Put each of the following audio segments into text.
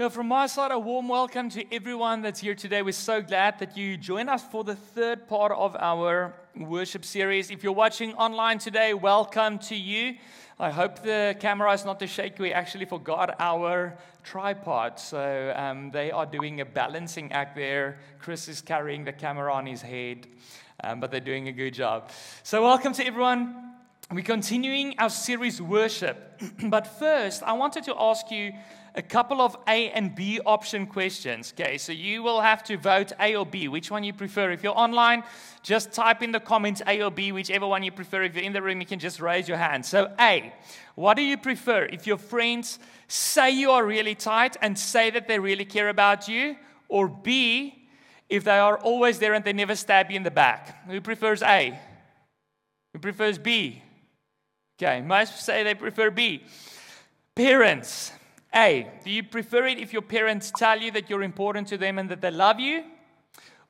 Yeah, from my side, a warm welcome to everyone that's here today. We're so glad that you join us for the third part of our worship series. If you're watching online today, welcome to you. I hope the camera is not too shaky. We actually forgot our tripod, so um, they are doing a balancing act there. Chris is carrying the camera on his head, um, but they're doing a good job. So, welcome to everyone. We're continuing our series worship, but first, I wanted to ask you a couple of A and B option questions. Okay, so you will have to vote A or B, which one you prefer. If you're online, just type in the comments A or B, whichever one you prefer. If you're in the room, you can just raise your hand. So, A, what do you prefer? If your friends say you are really tight and say that they really care about you, or B, if they are always there and they never stab you in the back? Who prefers A? Who prefers B? Okay, most say they prefer B. Parents, a, do you prefer it if your parents tell you that you're important to them and that they love you?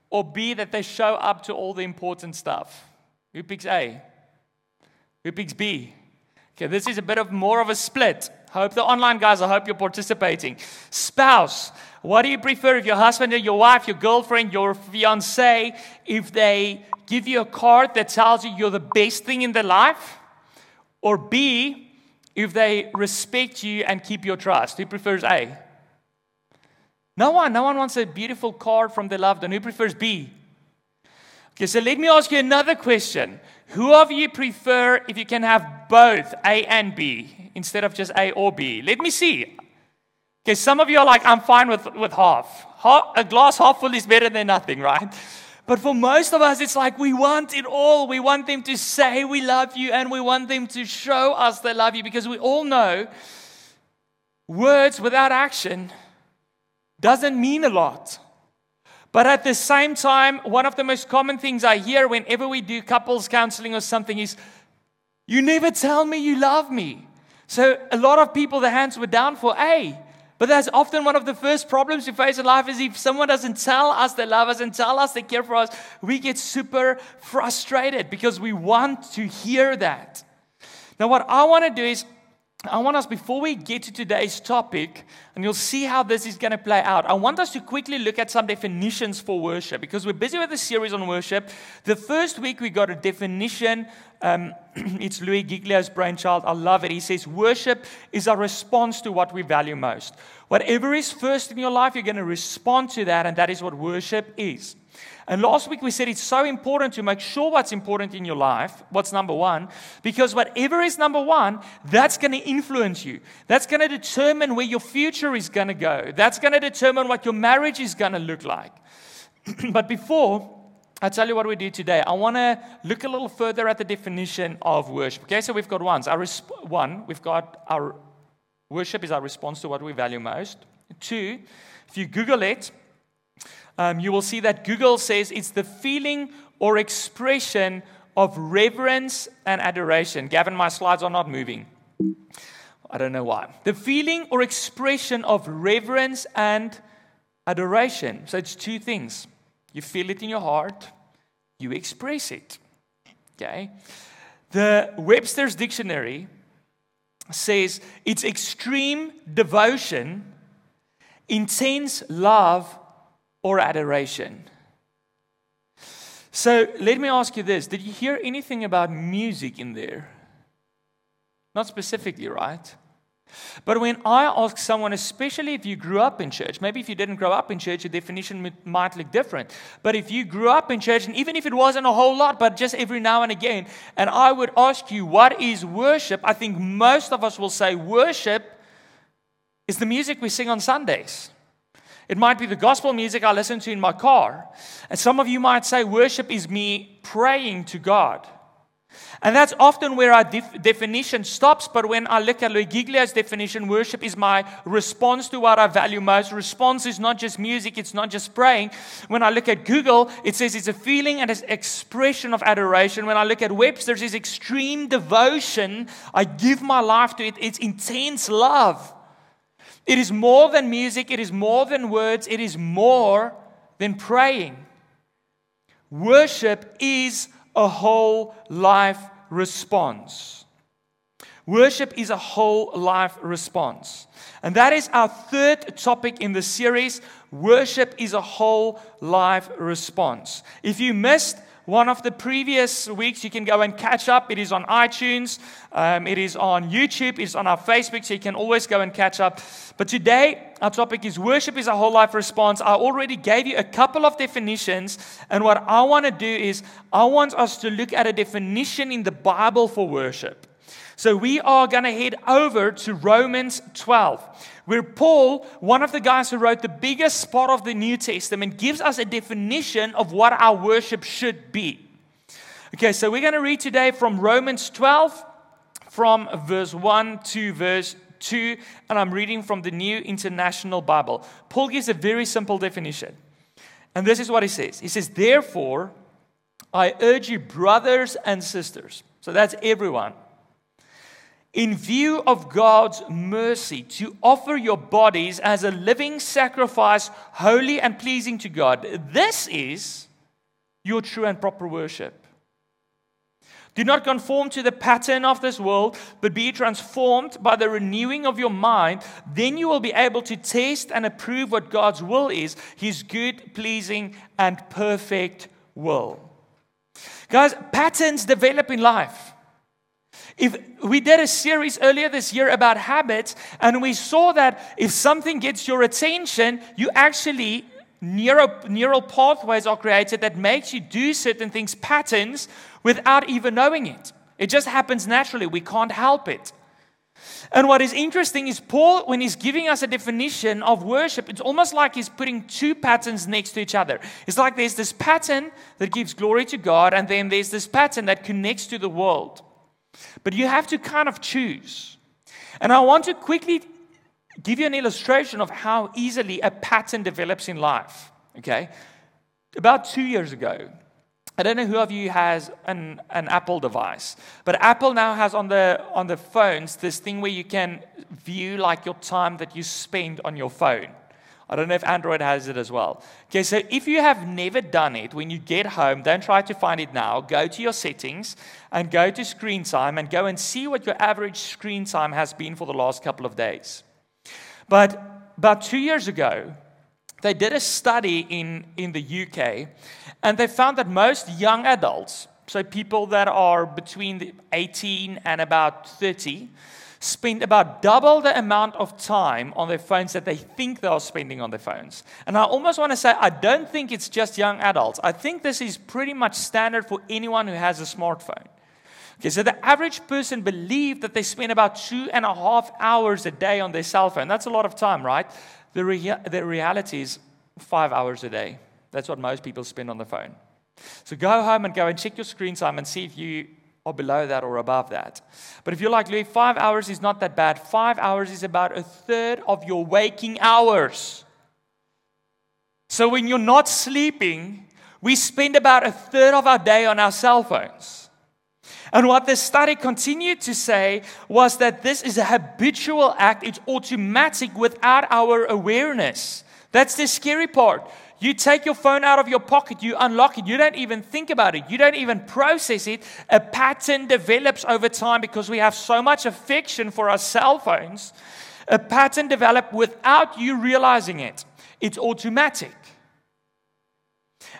Or B, that they show up to all the important stuff? Who picks A? Who picks B? Okay, this is a bit of more of a split. Hope the online guys, I hope you're participating. Spouse, what do you prefer if your husband or your wife, your girlfriend, your fiance, if they give you a card that tells you you're the best thing in their life? Or B, if they respect you and keep your trust? Who prefers A? No one. No one wants a beautiful card from their loved one. Who prefers B? Okay, so let me ask you another question. Who of you prefer if you can have both A and B instead of just A or B? Let me see. Okay, some of you are like, I'm fine with, with half. half. A glass half full is better than nothing, right? But for most of us, it's like we want it all. We want them to say we love you and we want them to show us they love you because we all know words without action doesn't mean a lot. But at the same time, one of the most common things I hear whenever we do couples counseling or something is, You never tell me you love me. So a lot of people, the hands were down for A. But that's often one of the first problems we face in life is if someone doesn't tell us they love us and tell us they care for us, we get super frustrated because we want to hear that. Now, what I want to do is I want us, before we get to today's topic, and you'll see how this is going to play out, I want us to quickly look at some definitions for worship because we're busy with a series on worship. The first week we got a definition. Um, it's Louie Giglio's brainchild. I love it. He says, Worship is a response to what we value most. Whatever is first in your life, you're going to respond to that, and that is what worship is. And last week we said it's so important to make sure what's important in your life, what's number one, because whatever is number one, that's going to influence you. That's going to determine where your future is going to go. That's going to determine what your marriage is going to look like. but before I tell you what we do today, I want to look a little further at the definition of worship. Okay, so we've got ones. Our resp- one, we've got our worship is our response to what we value most. Two, if you Google it, um, you will see that Google says it's the feeling or expression of reverence and adoration. Gavin, my slides are not moving. I don't know why. The feeling or expression of reverence and adoration. So it's two things. You feel it in your heart, you express it. Okay? The Webster's Dictionary says it's extreme devotion, intense love, or adoration. So let me ask you this Did you hear anything about music in there? Not specifically, right? But when I ask someone, especially if you grew up in church, maybe if you didn't grow up in church, your definition might look different. But if you grew up in church, and even if it wasn't a whole lot, but just every now and again, and I would ask you, what is worship? I think most of us will say worship is the music we sing on Sundays. It might be the gospel music I listen to in my car. And some of you might say worship is me praying to God. And that's often where our def- definition stops. But when I look at Louie definition, worship is my response to what I value most. Response is not just music, it's not just praying. When I look at Google, it says it's a feeling and an expression of adoration. When I look at Webster's, it's extreme devotion. I give my life to it, it's intense love. It is more than music, it is more than words, it is more than praying. Worship is a whole life response. Worship is a whole life response. And that is our third topic in the series. Worship is a whole life response. If you missed one of the previous weeks, you can go and catch up. It is on iTunes, um, it is on YouTube, it's on our Facebook, so you can always go and catch up. But today, our topic is worship is a whole life response. I already gave you a couple of definitions, and what I want to do is I want us to look at a definition in the Bible for worship. So we are going to head over to Romans 12, where Paul, one of the guys who wrote the biggest part of the New Testament, gives us a definition of what our worship should be. Okay, so we're going to read today from Romans 12, from verse 1 to verse 2, and I'm reading from the New International Bible. Paul gives a very simple definition. And this is what he says He says, Therefore, I urge you, brothers and sisters, so that's everyone in view of God's mercy, to offer your bodies as a living sacrifice, holy and pleasing to God. This is your true and proper worship. Do not conform to the pattern of this world, but be transformed by the renewing of your mind. Then you will be able to test and approve what God's will is His good, pleasing, and perfect will. Guys, patterns develop in life. If we did a series earlier this year about habits, and we saw that if something gets your attention, you actually neural, neural pathways are created that makes you do certain things, patterns, without even knowing it. It just happens naturally. We can't help it. And what is interesting is Paul, when he's giving us a definition of worship, it's almost like he's putting two patterns next to each other. It's like there's this pattern that gives glory to God, and then there's this pattern that connects to the world. But you have to kind of choose. And I want to quickly give you an illustration of how easily a pattern develops in life. Okay? About two years ago, I don't know who of you has an, an Apple device, but Apple now has on the on the phones this thing where you can view like your time that you spend on your phone. I don't know if Android has it as well. Okay, so if you have never done it, when you get home, don't try to find it now. Go to your settings and go to screen time and go and see what your average screen time has been for the last couple of days. But about two years ago, they did a study in, in the UK and they found that most young adults, so people that are between 18 and about 30, spend about double the amount of time on their phones that they think they are spending on their phones. And I almost want to say, I don't think it's just young adults. I think this is pretty much standard for anyone who has a smartphone. Okay, so the average person believed that they spend about two and a half hours a day on their cell phone. That's a lot of time, right? The, rea- the reality is five hours a day. That's what most people spend on the phone. So go home and go and check your screen time and see if you or below that or above that. But if you're like, Louis, five hours is not that bad. Five hours is about a third of your waking hours. So when you're not sleeping, we spend about a third of our day on our cell phones. And what the study continued to say was that this is a habitual act, it's automatic without our awareness. That's the scary part. You take your phone out of your pocket, you unlock it, you don't even think about it, you don't even process it. A pattern develops over time because we have so much affection for our cell phones. A pattern develops without you realizing it, it's automatic.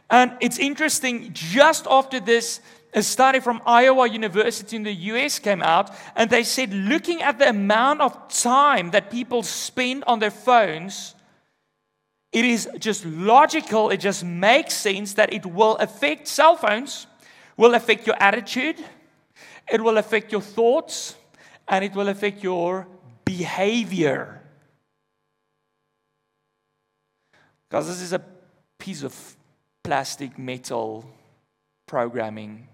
And it's interesting, just after this, a study from Iowa University in the US came out, and they said looking at the amount of time that people spend on their phones, it is just logical, it just makes sense that it will affect cell phones, will affect your attitude, it will affect your thoughts, and it will affect your behavior. Because this is a piece of plastic metal programming.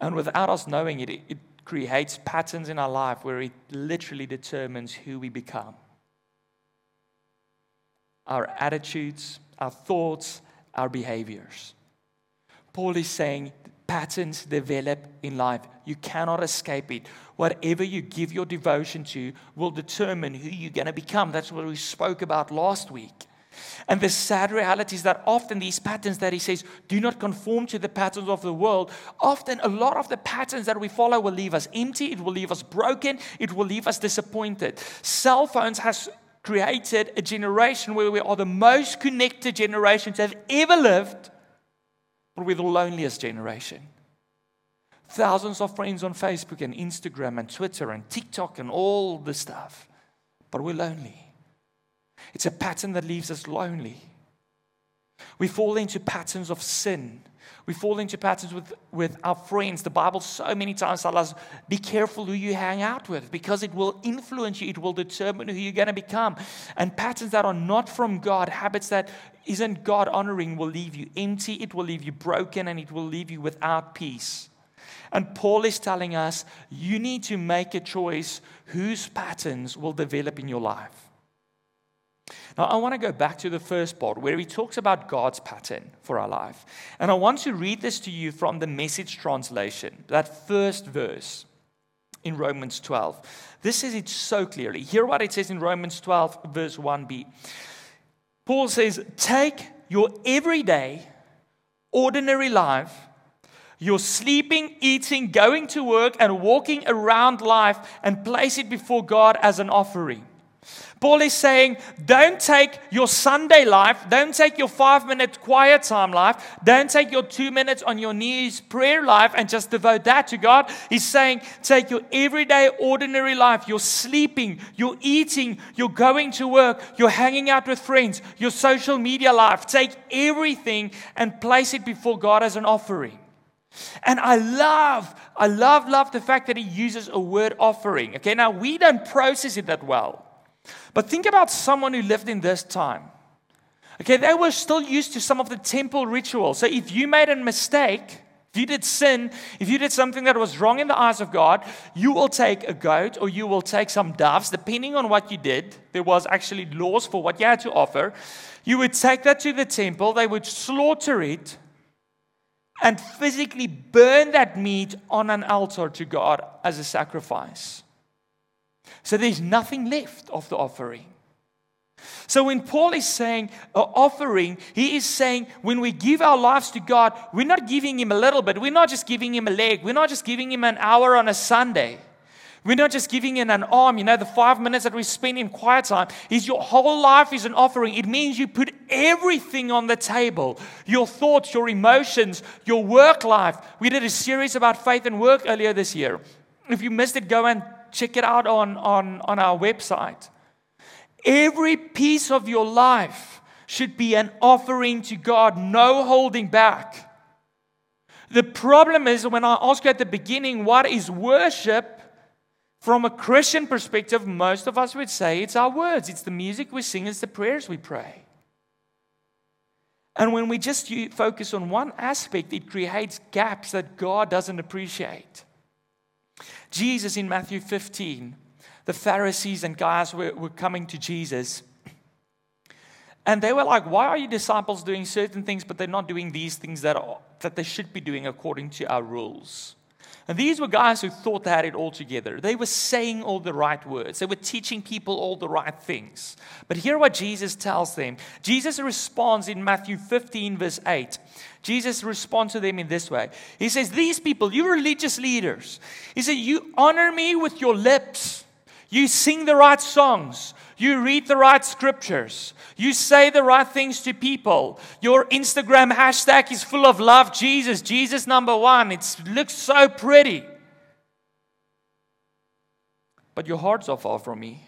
And without us knowing it, it creates patterns in our life where it literally determines who we become our attitudes, our thoughts, our behaviors. Paul is saying patterns develop in life. You cannot escape it. Whatever you give your devotion to will determine who you're going to become. That's what we spoke about last week. And the sad reality is that often these patterns that he says, do not conform to the patterns of the world, often a lot of the patterns that we follow will leave us empty, it will leave us broken, it will leave us disappointed. Cell phones has created a generation where we are the most connected generation to have ever lived, but we're the loneliest generation. Thousands of friends on Facebook and Instagram and Twitter and TikTok and all the stuff, but we're lonely. It's a pattern that leaves us lonely. We fall into patterns of sin. We fall into patterns with, with our friends. The Bible so many times tells us be careful who you hang out with because it will influence you, it will determine who you're going to become. And patterns that are not from God, habits that isn't God honoring, will leave you empty, it will leave you broken, and it will leave you without peace. And Paul is telling us you need to make a choice whose patterns will develop in your life. Now, I want to go back to the first part where he talks about God's pattern for our life. And I want to read this to you from the message translation, that first verse in Romans 12. This says it so clearly. Hear what it says in Romans 12, verse 1b. Paul says, Take your everyday, ordinary life, your sleeping, eating, going to work, and walking around life, and place it before God as an offering. Paul is saying, don't take your Sunday life, don't take your five minute quiet time life, don't take your two minutes on your knees prayer life and just devote that to God. He's saying, take your everyday, ordinary life, you're sleeping, you're eating, you're going to work, you're hanging out with friends, your social media life. Take everything and place it before God as an offering. And I love, I love, love the fact that he uses a word offering. Okay, now we don't process it that well. But think about someone who lived in this time. Okay, they were still used to some of the temple rituals. So if you made a mistake, if you did sin, if you did something that was wrong in the eyes of God, you will take a goat or you will take some doves, depending on what you did. There was actually laws for what you had to offer. You would take that to the temple, they would slaughter it and physically burn that meat on an altar to God as a sacrifice. So there's nothing left of the offering. So when Paul is saying uh, offering, he is saying when we give our lives to God, we're not giving him a little bit. We're not just giving him a leg. We're not just giving him an hour on a Sunday. We're not just giving him an arm, you know, the five minutes that we spend in quiet time. Is your whole life is an offering. It means you put everything on the table. Your thoughts, your emotions, your work life. We did a series about faith and work earlier this year. If you missed it, go and check it out on, on, on our website. Every piece of your life should be an offering to God, no holding back. The problem is when I ask you at the beginning, what is worship? From a Christian perspective, most of us would say it's our words, it's the music we sing, it's the prayers we pray. And when we just focus on one aspect, it creates gaps that God doesn't appreciate. Jesus in Matthew 15, the Pharisees and guys were, were coming to Jesus. And they were like, Why are your disciples doing certain things, but they're not doing these things that, are, that they should be doing according to our rules? And these were guys who thought they had it all together. They were saying all the right words, they were teaching people all the right things. But hear what Jesus tells them. Jesus responds in Matthew 15, verse 8. Jesus responds to them in this way He says, These people, you religious leaders, He said, You honor me with your lips, you sing the right songs, you read the right scriptures. You say the right things to people. Your Instagram hashtag is full of love Jesus, Jesus number one. It looks so pretty. But your hearts are far from me.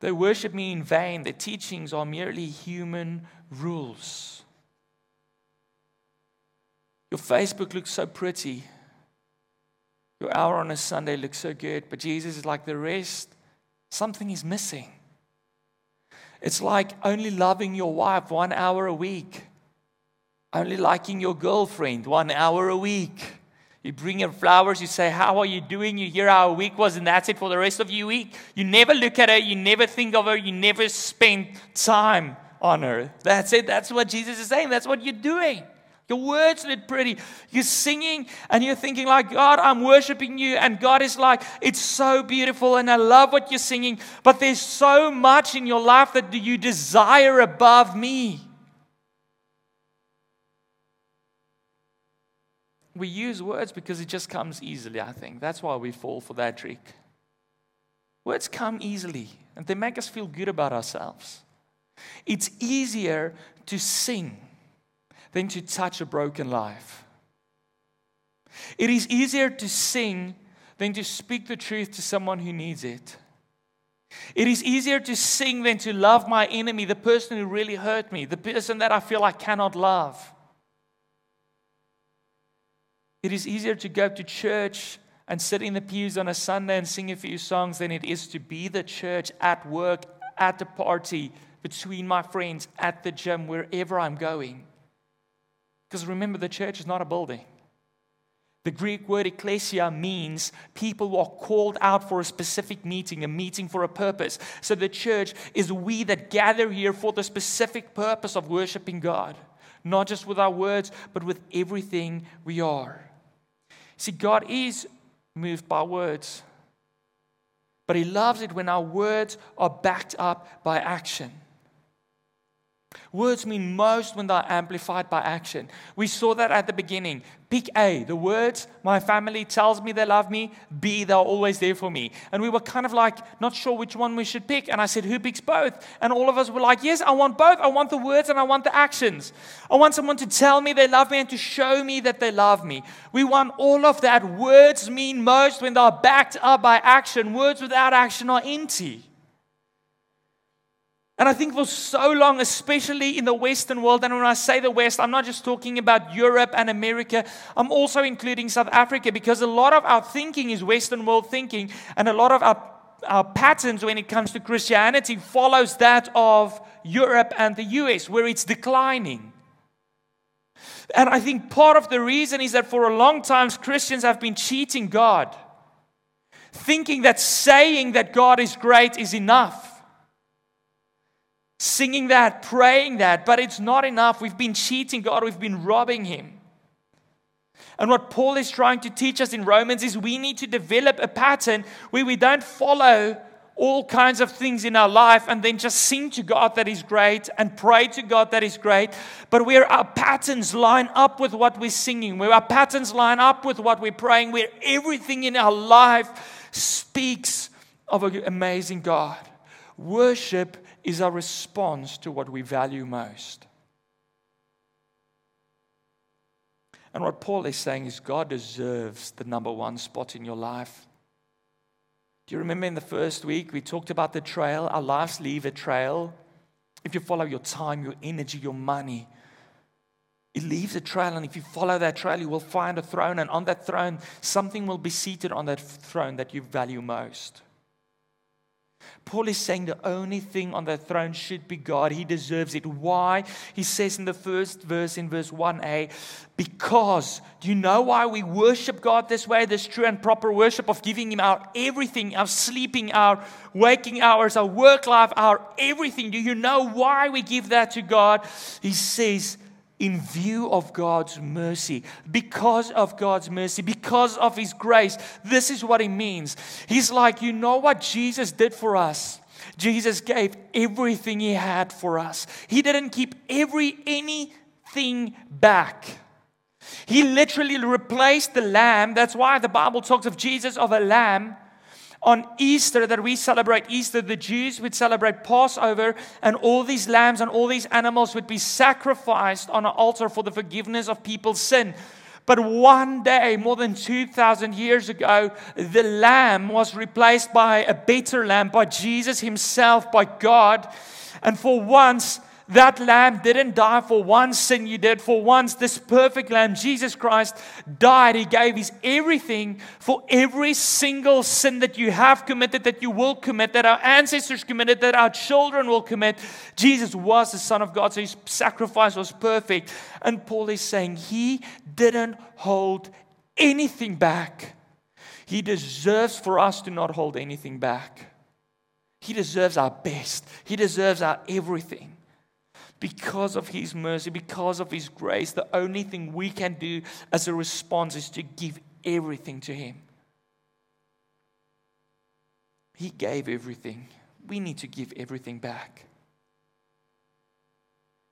They worship me in vain. Their teachings are merely human rules. Your Facebook looks so pretty. Your hour on a Sunday looks so good. But Jesus is like the rest something is missing. It's like only loving your wife one hour a week, only liking your girlfriend one hour a week. You bring her flowers, you say, How are you doing? You hear how a week was, and that's it for the rest of your week. You never look at her, you never think of her, you never spend time on her. That's it. That's what Jesus is saying. That's what you're doing. Your words look pretty. You're singing and you're thinking, like, God, I'm worshiping you. And God is like, it's so beautiful and I love what you're singing. But there's so much in your life that you desire above me. We use words because it just comes easily, I think. That's why we fall for that trick. Words come easily and they make us feel good about ourselves. It's easier to sing than to touch a broken life. It is easier to sing than to speak the truth to someone who needs it. It is easier to sing than to love my enemy, the person who really hurt me, the person that I feel I cannot love. It is easier to go to church and sit in the pews on a Sunday and sing a few songs than it is to be the church at work, at the party, between my friends, at the gym, wherever I'm going. Because remember, the church is not a building. The Greek word ecclesia means people who are called out for a specific meeting, a meeting for a purpose. So the church is we that gather here for the specific purpose of worshiping God, not just with our words, but with everything we are. See, God is moved by words, but He loves it when our words are backed up by action. Words mean most when they're amplified by action. We saw that at the beginning. Pick A, the words, my family tells me they love me. B, they're always there for me. And we were kind of like not sure which one we should pick. And I said, Who picks both? And all of us were like, Yes, I want both. I want the words and I want the actions. I want someone to tell me they love me and to show me that they love me. We want all of that. Words mean most when they're backed up by action. Words without action are empty. And I think for so long, especially in the Western world, and when I say the West, I'm not just talking about Europe and America, I'm also including South Africa because a lot of our thinking is Western world thinking, and a lot of our, our patterns when it comes to Christianity follows that of Europe and the US, where it's declining. And I think part of the reason is that for a long time, Christians have been cheating God, thinking that saying that God is great is enough singing that, praying that, but it's not enough. We've been cheating God, we've been robbing Him. And what Paul is trying to teach us in Romans is we need to develop a pattern where we don't follow all kinds of things in our life and then just sing to God that is great and pray to God that is great, but where our patterns line up with what we're singing, where our patterns line up with what we're praying, where everything in our life speaks of an amazing God. Worship is our response to what we value most. And what Paul is saying is God deserves the number one spot in your life. Do you remember in the first week we talked about the trail? Our lives leave a trail. If you follow your time, your energy, your money, it leaves a trail. And if you follow that trail, you will find a throne. And on that throne, something will be seated on that throne that you value most. Paul is saying the only thing on the throne should be God. He deserves it. Why? He says in the first verse, in verse 1a, because, do you know why we worship God this way? This true and proper worship of giving Him our everything, our sleeping, our waking hours, our work life, our everything. Do you know why we give that to God? He says, in view of God's mercy, because of God's mercy, because of His grace. This is what He means. He's like, you know what Jesus did for us? Jesus gave everything He had for us. He didn't keep every anything back. He literally replaced the lamb. That's why the Bible talks of Jesus of a lamb on Easter that we celebrate Easter, the Jews would celebrate Passover, and all these lambs and all these animals would be sacrificed on an altar for the forgiveness of people's sin. But one day, more than 2,000 years ago, the lamb was replaced by a better lamb, by Jesus Himself, by God. And for once, that lamb didn't die for one sin you did. For once, this perfect lamb, Jesus Christ, died. He gave his everything for every single sin that you have committed, that you will commit, that our ancestors committed, that our children will commit. Jesus was the Son of God, so his sacrifice was perfect. And Paul is saying he didn't hold anything back. He deserves for us to not hold anything back. He deserves our best, He deserves our everything because of His mercy, because of His grace, the only thing we can do as a response is to give everything to Him. He gave everything. We need to give everything back.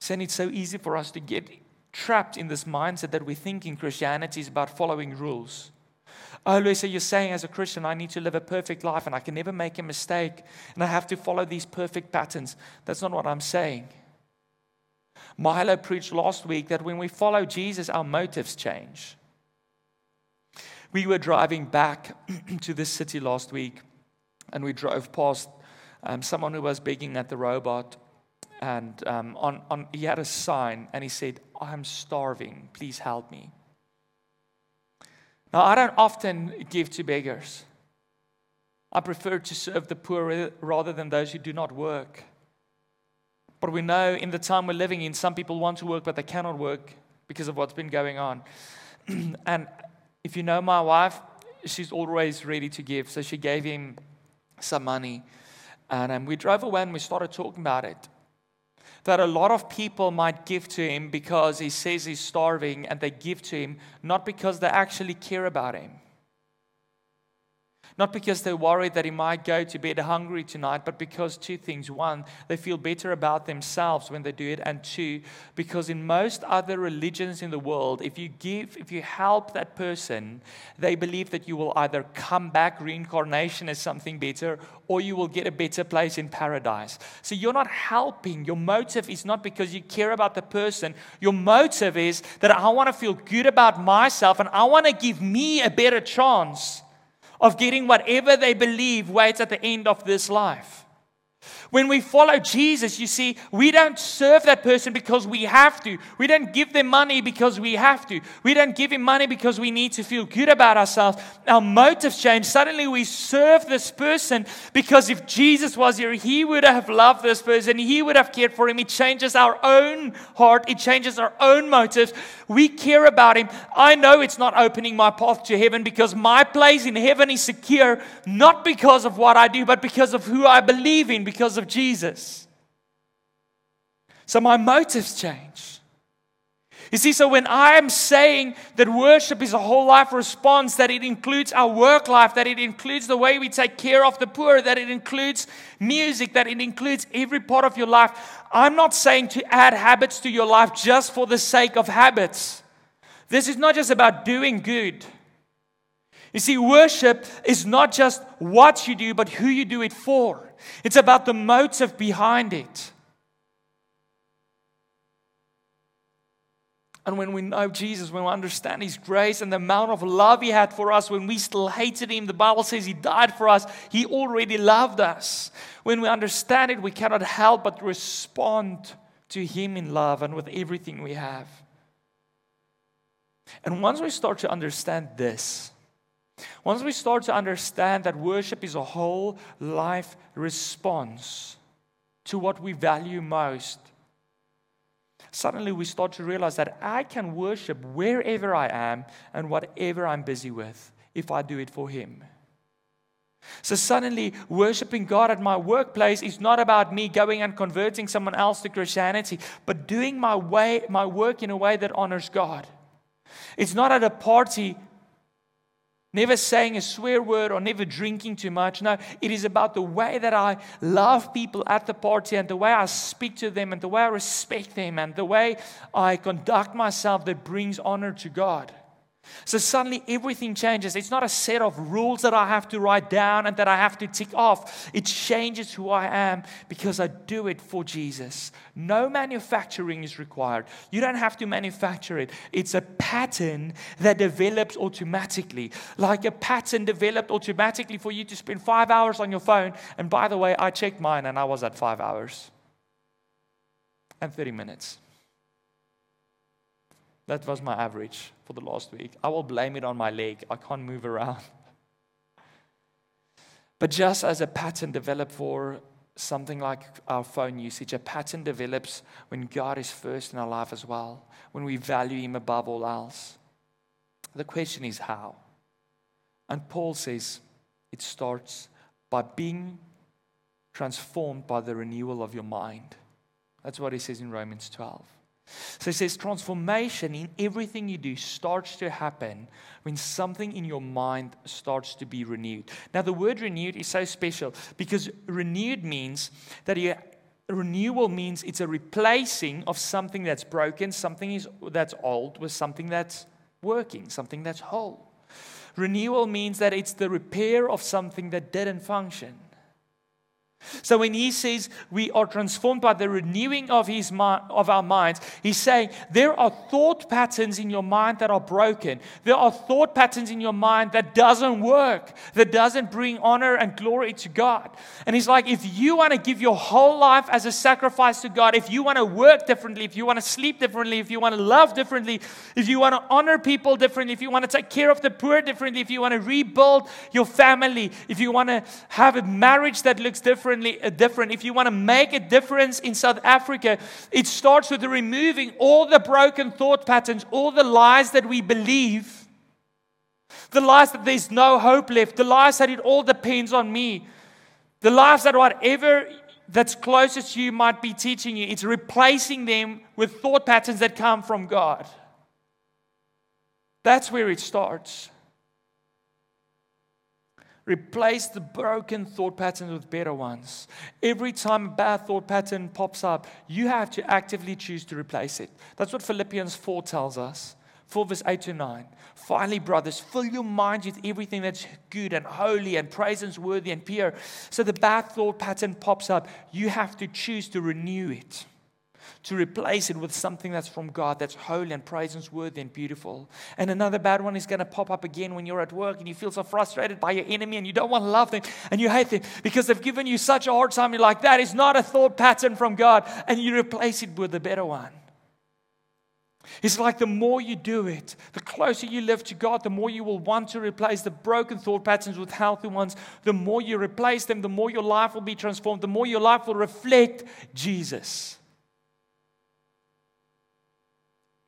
And it's so easy for us to get trapped in this mindset that we think in Christianity is about following rules. Oh, Luisa, you're saying as a Christian, I need to live a perfect life and I can never make a mistake and I have to follow these perfect patterns. That's not what I'm saying. Milo preached last week that when we follow Jesus, our motives change. We were driving back to this city last week and we drove past um, someone who was begging at the robot. And um, on, on, he had a sign and he said, I'm starving. Please help me. Now, I don't often give to beggars. I prefer to serve the poor rather than those who do not work. But we know in the time we're living in, some people want to work, but they cannot work because of what's been going on. and if you know my wife, she's always ready to give. So she gave him some money. And um, we drove away and we started talking about it that a lot of people might give to him because he says he's starving and they give to him not because they actually care about him. Not because they're worried that he might go to bed hungry tonight, but because two things. One, they feel better about themselves when they do it. And two, because in most other religions in the world, if you give, if you help that person, they believe that you will either come back, reincarnation as something better, or you will get a better place in paradise. So you're not helping. Your motive is not because you care about the person. Your motive is that I want to feel good about myself and I want to give me a better chance of getting whatever they believe waits at the end of this life. When we follow Jesus, you see, we don't serve that person because we have to. We don't give them money because we have to. We don't give him money because we need to feel good about ourselves. Our motives change. Suddenly we serve this person because if Jesus was here, he would have loved this person. He would have cared for him. It changes our own heart, it changes our own motives. We care about him. I know it's not opening my path to heaven because my place in heaven is secure, not because of what I do, but because of who I believe in, because of of Jesus. So my motives change. You see, so when I am saying that worship is a whole life response, that it includes our work life, that it includes the way we take care of the poor, that it includes music, that it includes every part of your life, I'm not saying to add habits to your life just for the sake of habits. This is not just about doing good. You see, worship is not just what you do, but who you do it for. It's about the motive behind it. And when we know Jesus, when we understand His grace and the amount of love He had for us, when we still hated Him, the Bible says He died for us. He already loved us. When we understand it, we cannot help but respond to Him in love and with everything we have. And once we start to understand this, once we start to understand that worship is a whole life response to what we value most, suddenly we start to realize that I can worship wherever I am and whatever I'm busy with if I do it for Him. So suddenly, worshiping God at my workplace is not about me going and converting someone else to Christianity, but doing my way, my work in a way that honors God. It's not at a party Never saying a swear word or never drinking too much. No, it is about the way that I love people at the party and the way I speak to them and the way I respect them and the way I conduct myself that brings honor to God. So suddenly everything changes. It's not a set of rules that I have to write down and that I have to tick off. It changes who I am because I do it for Jesus. No manufacturing is required. You don't have to manufacture it. It's a pattern that develops automatically. Like a pattern developed automatically for you to spend five hours on your phone. And by the way, I checked mine and I was at five hours and 30 minutes. That was my average for the last week. I will blame it on my leg. I can't move around. But just as a pattern developed for something like our phone usage, a pattern develops when God is first in our life as well, when we value Him above all else. The question is how? And Paul says it starts by being transformed by the renewal of your mind. That's what he says in Romans 12. So he says transformation in everything you do starts to happen when something in your mind starts to be renewed. Now, the word renewed is so special because renewed means that you, renewal means it's a replacing of something that's broken, something is, that's old, with something that's working, something that's whole. Renewal means that it's the repair of something that didn't function. So when he says we are transformed by the renewing of his of our minds, he's saying there are thought patterns in your mind that are broken. There are thought patterns in your mind that doesn't work, that doesn't bring honor and glory to God. And he's like, if you want to give your whole life as a sacrifice to God, if you want to work differently, if you want to sleep differently, if you want to love differently, if you want to honor people differently, if you want to take care of the poor differently, if you want to rebuild your family, if you want to have a marriage that looks different differently, uh, different. If you want to make a difference in South Africa, it starts with removing all the broken thought patterns, all the lies that we believe, the lies that there's no hope left, the lies that it all depends on me, the lies that whatever that's closest to you might be teaching you, it's replacing them with thought patterns that come from God. That's where it starts. Replace the broken thought patterns with better ones. Every time a bad thought pattern pops up, you have to actively choose to replace it. That's what Philippians 4 tells us. 4 verse 8 to 9. Finally, brothers, fill your minds with everything that's good and holy and praiseworthy and pure. So the bad thought pattern pops up. You have to choose to renew it to replace it with something that's from God, that's holy and praiseworthy and beautiful. And another bad one is going to pop up again when you're at work and you feel so frustrated by your enemy and you don't want to love them and you hate them because they've given you such a hard time. You're like, that is not a thought pattern from God. And you replace it with a better one. It's like the more you do it, the closer you live to God, the more you will want to replace the broken thought patterns with healthy ones. The more you replace them, the more your life will be transformed, the more your life will reflect Jesus.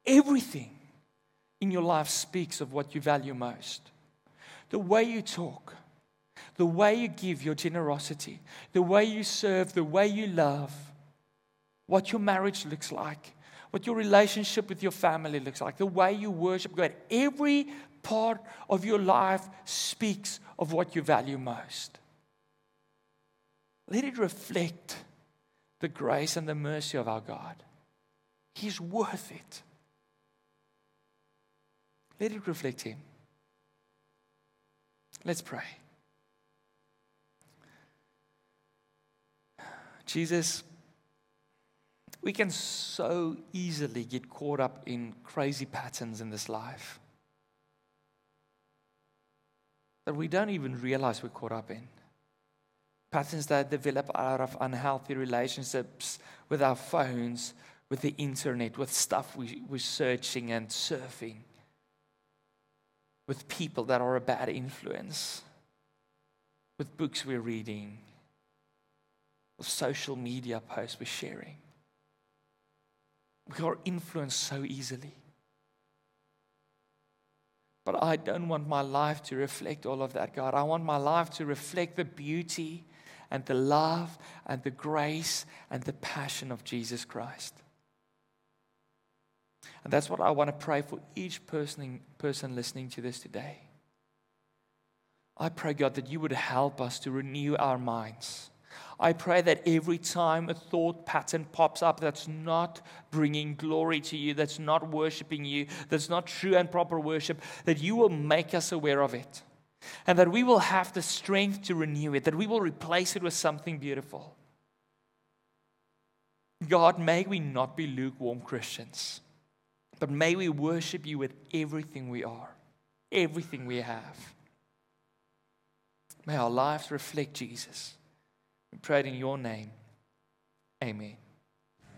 Everything in your life speaks of what you value most. The way you talk, the way you give your generosity, the way you serve, the way you love, what your marriage looks like, what your relationship with your family looks like, the way you worship God. Every part of your life speaks of what you value most. Let it reflect the grace and the mercy of our God. He's worth it. Let it reflect Him. Let's pray. Jesus, we can so easily get caught up in crazy patterns in this life that we don't even realize we're caught up in. Patterns that develop out of unhealthy relationships with our phones, with the internet, with stuff we, we're searching and surfing with people that are a bad influence, with books we're reading, with social media posts we're sharing. We are influenced so easily. But I don't want my life to reflect all of that, God. I want my life to reflect the beauty and the love and the grace and the passion of Jesus Christ. And that's what I want to pray for each person, person listening to this today. I pray, God, that you would help us to renew our minds. I pray that every time a thought pattern pops up that's not bringing glory to you, that's not worshiping you, that's not true and proper worship, that you will make us aware of it. And that we will have the strength to renew it, that we will replace it with something beautiful. God, may we not be lukewarm Christians. But may we worship you with everything we are, everything we have. May our lives reflect Jesus. We pray it in your name. Amen.